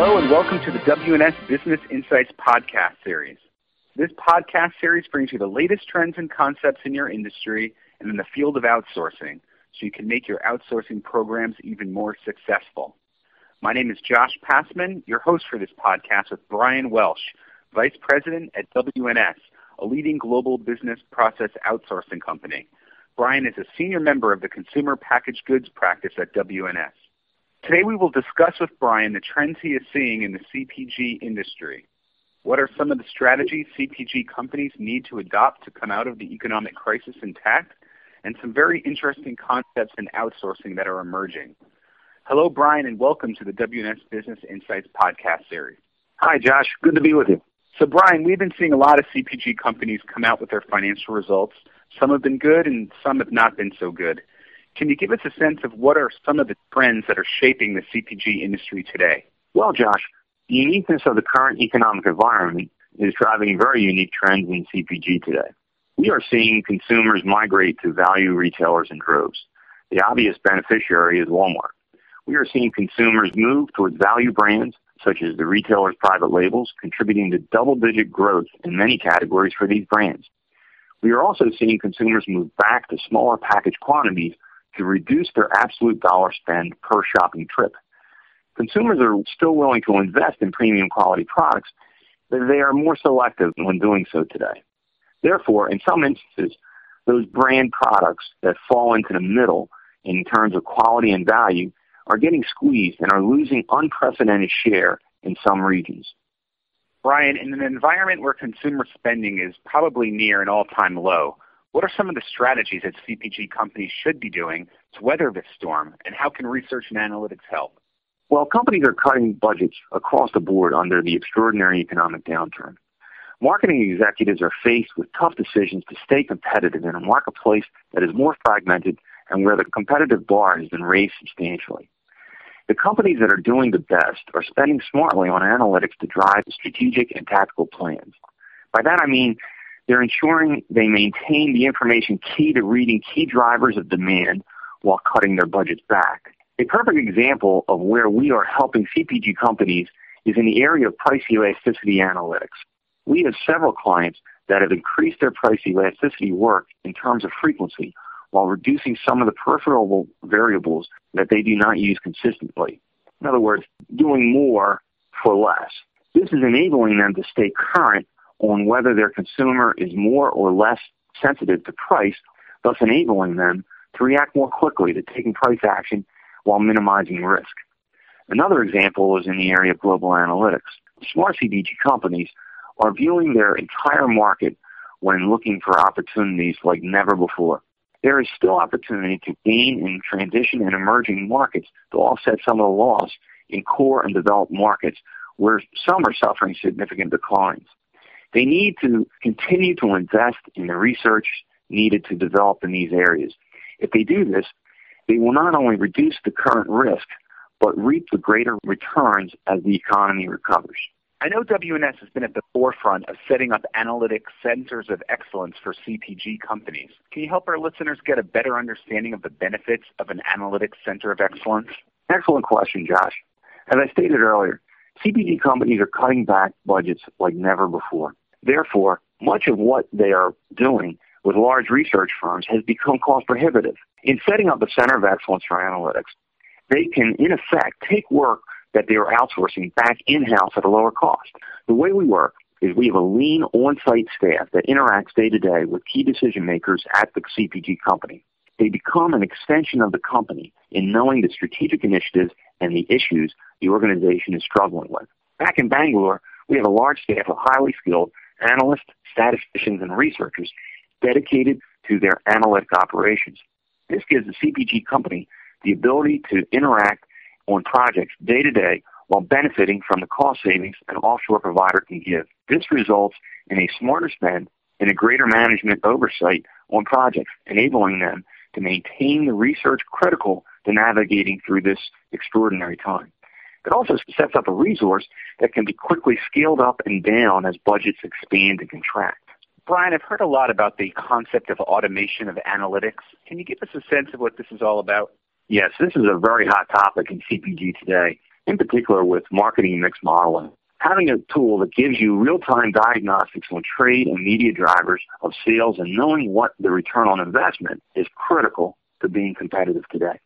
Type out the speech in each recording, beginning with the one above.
Hello and welcome to the WNS Business Insights podcast series. This podcast series brings you the latest trends and concepts in your industry and in the field of outsourcing so you can make your outsourcing programs even more successful. My name is Josh Passman, your host for this podcast with Brian Welsh, Vice President at WNS, a leading global business process outsourcing company. Brian is a senior member of the consumer packaged goods practice at WNS. Today we will discuss with Brian the trends he is seeing in the CPG industry. What are some of the strategies CPG companies need to adopt to come out of the economic crisis intact? And some very interesting concepts in outsourcing that are emerging. Hello, Brian, and welcome to the WNS Business Insights podcast series. Hi, Josh. Good to be with you. So, Brian, we've been seeing a lot of CPG companies come out with their financial results. Some have been good and some have not been so good. Can you give us a sense of what are some of the trends that are shaping the CPG industry today? Well, Josh, the uniqueness of the current economic environment is driving very unique trends in CPG today. We are seeing consumers migrate to value retailers in droves. The obvious beneficiary is Walmart. We are seeing consumers move towards value brands such as the retailer's private labels, contributing to double-digit growth in many categories for these brands. We are also seeing consumers move back to smaller package quantities to reduce their absolute dollar spend per shopping trip. Consumers are still willing to invest in premium quality products, but they are more selective when doing so today. Therefore, in some instances, those brand products that fall into the middle in terms of quality and value are getting squeezed and are losing unprecedented share in some regions. Brian, in an environment where consumer spending is probably near an all-time low, what are some of the strategies that CPG companies should be doing to weather this storm, and how can research and analytics help? Well, companies are cutting budgets across the board under the extraordinary economic downturn. Marketing executives are faced with tough decisions to stay competitive in a marketplace that is more fragmented and where the competitive bar has been raised substantially. The companies that are doing the best are spending smartly on analytics to drive strategic and tactical plans. By that I mean they're ensuring they maintain the information key to reading key drivers of demand while cutting their budgets back. A perfect example of where we are helping CPG companies is in the area of price elasticity analytics. We have several clients that have increased their price elasticity work in terms of frequency while reducing some of the peripheral variables that they do not use consistently. In other words, doing more for less. This is enabling them to stay current on whether their consumer is more or less sensitive to price, thus enabling them to react more quickly to taking price action while minimizing risk. Another example is in the area of global analytics. Smart CPG companies are viewing their entire market when looking for opportunities like never before. There is still opportunity to gain in transition and emerging markets to offset some of the loss in core and developed markets where some are suffering significant declines. They need to continue to invest in the research needed to develop in these areas. If they do this, they will not only reduce the current risk, but reap the greater returns as the economy recovers. I know WNS has been at the forefront of setting up analytic centers of excellence for CPG companies. Can you help our listeners get a better understanding of the benefits of an analytics center of excellence? Excellent question, Josh. As I stated earlier, CPG companies are cutting back budgets like never before. Therefore, much of what they are doing with large research firms has become cost prohibitive. In setting up a center of excellence for analytics, they can, in effect, take work that they are outsourcing back in-house at a lower cost. The way we work is we have a lean on-site staff that interacts day to day with key decision makers at the CPG company. They become an extension of the company in knowing the strategic initiatives and the issues the organization is struggling with. Back in Bangalore, we have a large staff of highly skilled analysts, statisticians, and researchers dedicated to their analytic operations. This gives the CPG company the ability to interact on projects day to day while benefiting from the cost savings an offshore provider can give. This results in a smarter spend and a greater management oversight on projects, enabling them to maintain the research critical to navigating through this extraordinary time. It also sets up a resource that can be quickly scaled up and down as budgets expand and contract. Brian, I've heard a lot about the concept of automation of analytics. Can you give us a sense of what this is all about? Yes, this is a very hot topic in CPG today. in particular with marketing mix modeling. Having a tool that gives you real-time diagnostics on trade and media drivers of sales and knowing what the return on investment is critical to being competitive today.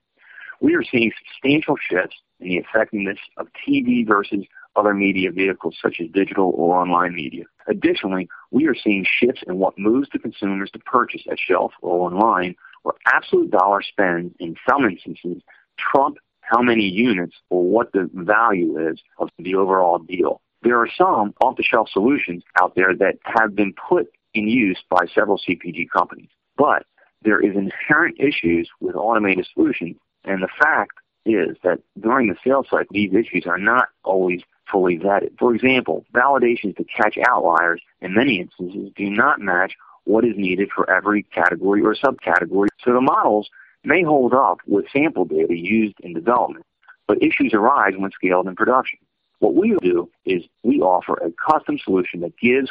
We are seeing substantial shifts in the effectiveness of TV versus other media vehicles such as digital or online media. Additionally, we are seeing shifts in what moves the consumers to purchase at shelf or online, where absolute dollar spend in some instances trump how many units or what the value is of the overall deal. There are some off-the-shelf solutions out there that have been put in use by several CPG companies, but there is inherent issues with automated solutions, and the fact is that during the sales cycle, these issues are not always fully vetted. For example, validations to catch outliers in many instances do not match what is needed for every category or subcategory. So the models may hold up with sample data used in development, but issues arise when scaled in production. What we do is we offer a custom solution that gives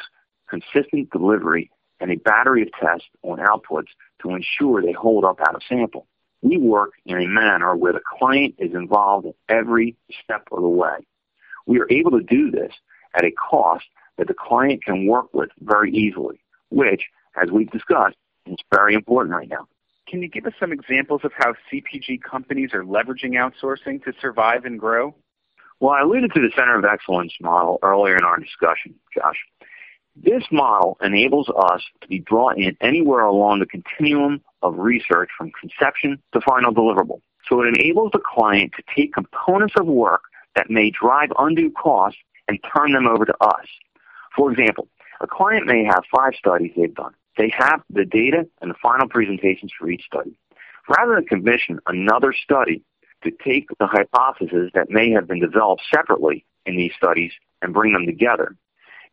consistent delivery and a battery of tests on outputs to ensure they hold up out of sample. We work in a manner where the client is involved in every step of the way. We are able to do this at a cost that the client can work with very easily, which, as we've discussed, is very important right now. Can you give us some examples of how CPG companies are leveraging outsourcing to survive and grow? Well, I alluded to the Center of Excellence model earlier in our discussion, Josh. This model enables us to be brought in anywhere along the continuum of research from conception to final deliverable. So it enables the client to take components of work that may drive undue costs and turn them over to us. For example, a client may have five studies they've done. They have the data and the final presentations for each study. Rather than commission another study to take the hypotheses that may have been developed separately in these studies and bring them together,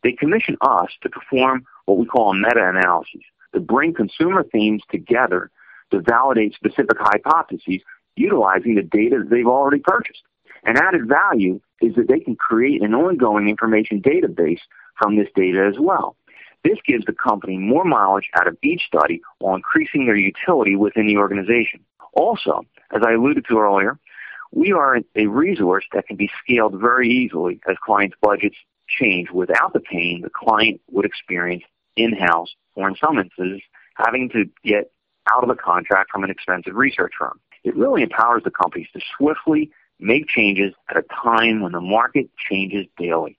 they commission us to perform what we call a meta-analysis, to bring consumer themes together to validate specific hypotheses utilizing the data that they've already purchased. And added value is that they can create an ongoing information database from this data as well. This gives the company more mileage out of each study while increasing their utility within the organization. Also, as I alluded to earlier, we are a resource that can be scaled very easily as clients' budgets change without the pain the client would experience in-house or in some instances having to get out of a contract from an expensive research firm. It really empowers the companies to swiftly make changes at a time when the market changes daily.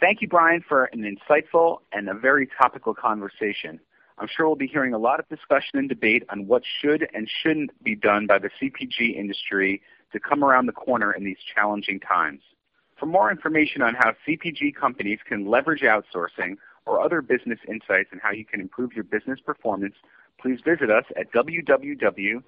Thank you, Brian, for an insightful and a very topical conversation. I'm sure we'll be hearing a lot of discussion and debate on what should and shouldn't be done by the CPG industry to come around the corner in these challenging times. For more information on how CPG companies can leverage outsourcing or other business insights and how you can improve your business performance, please visit us at www.wns.com.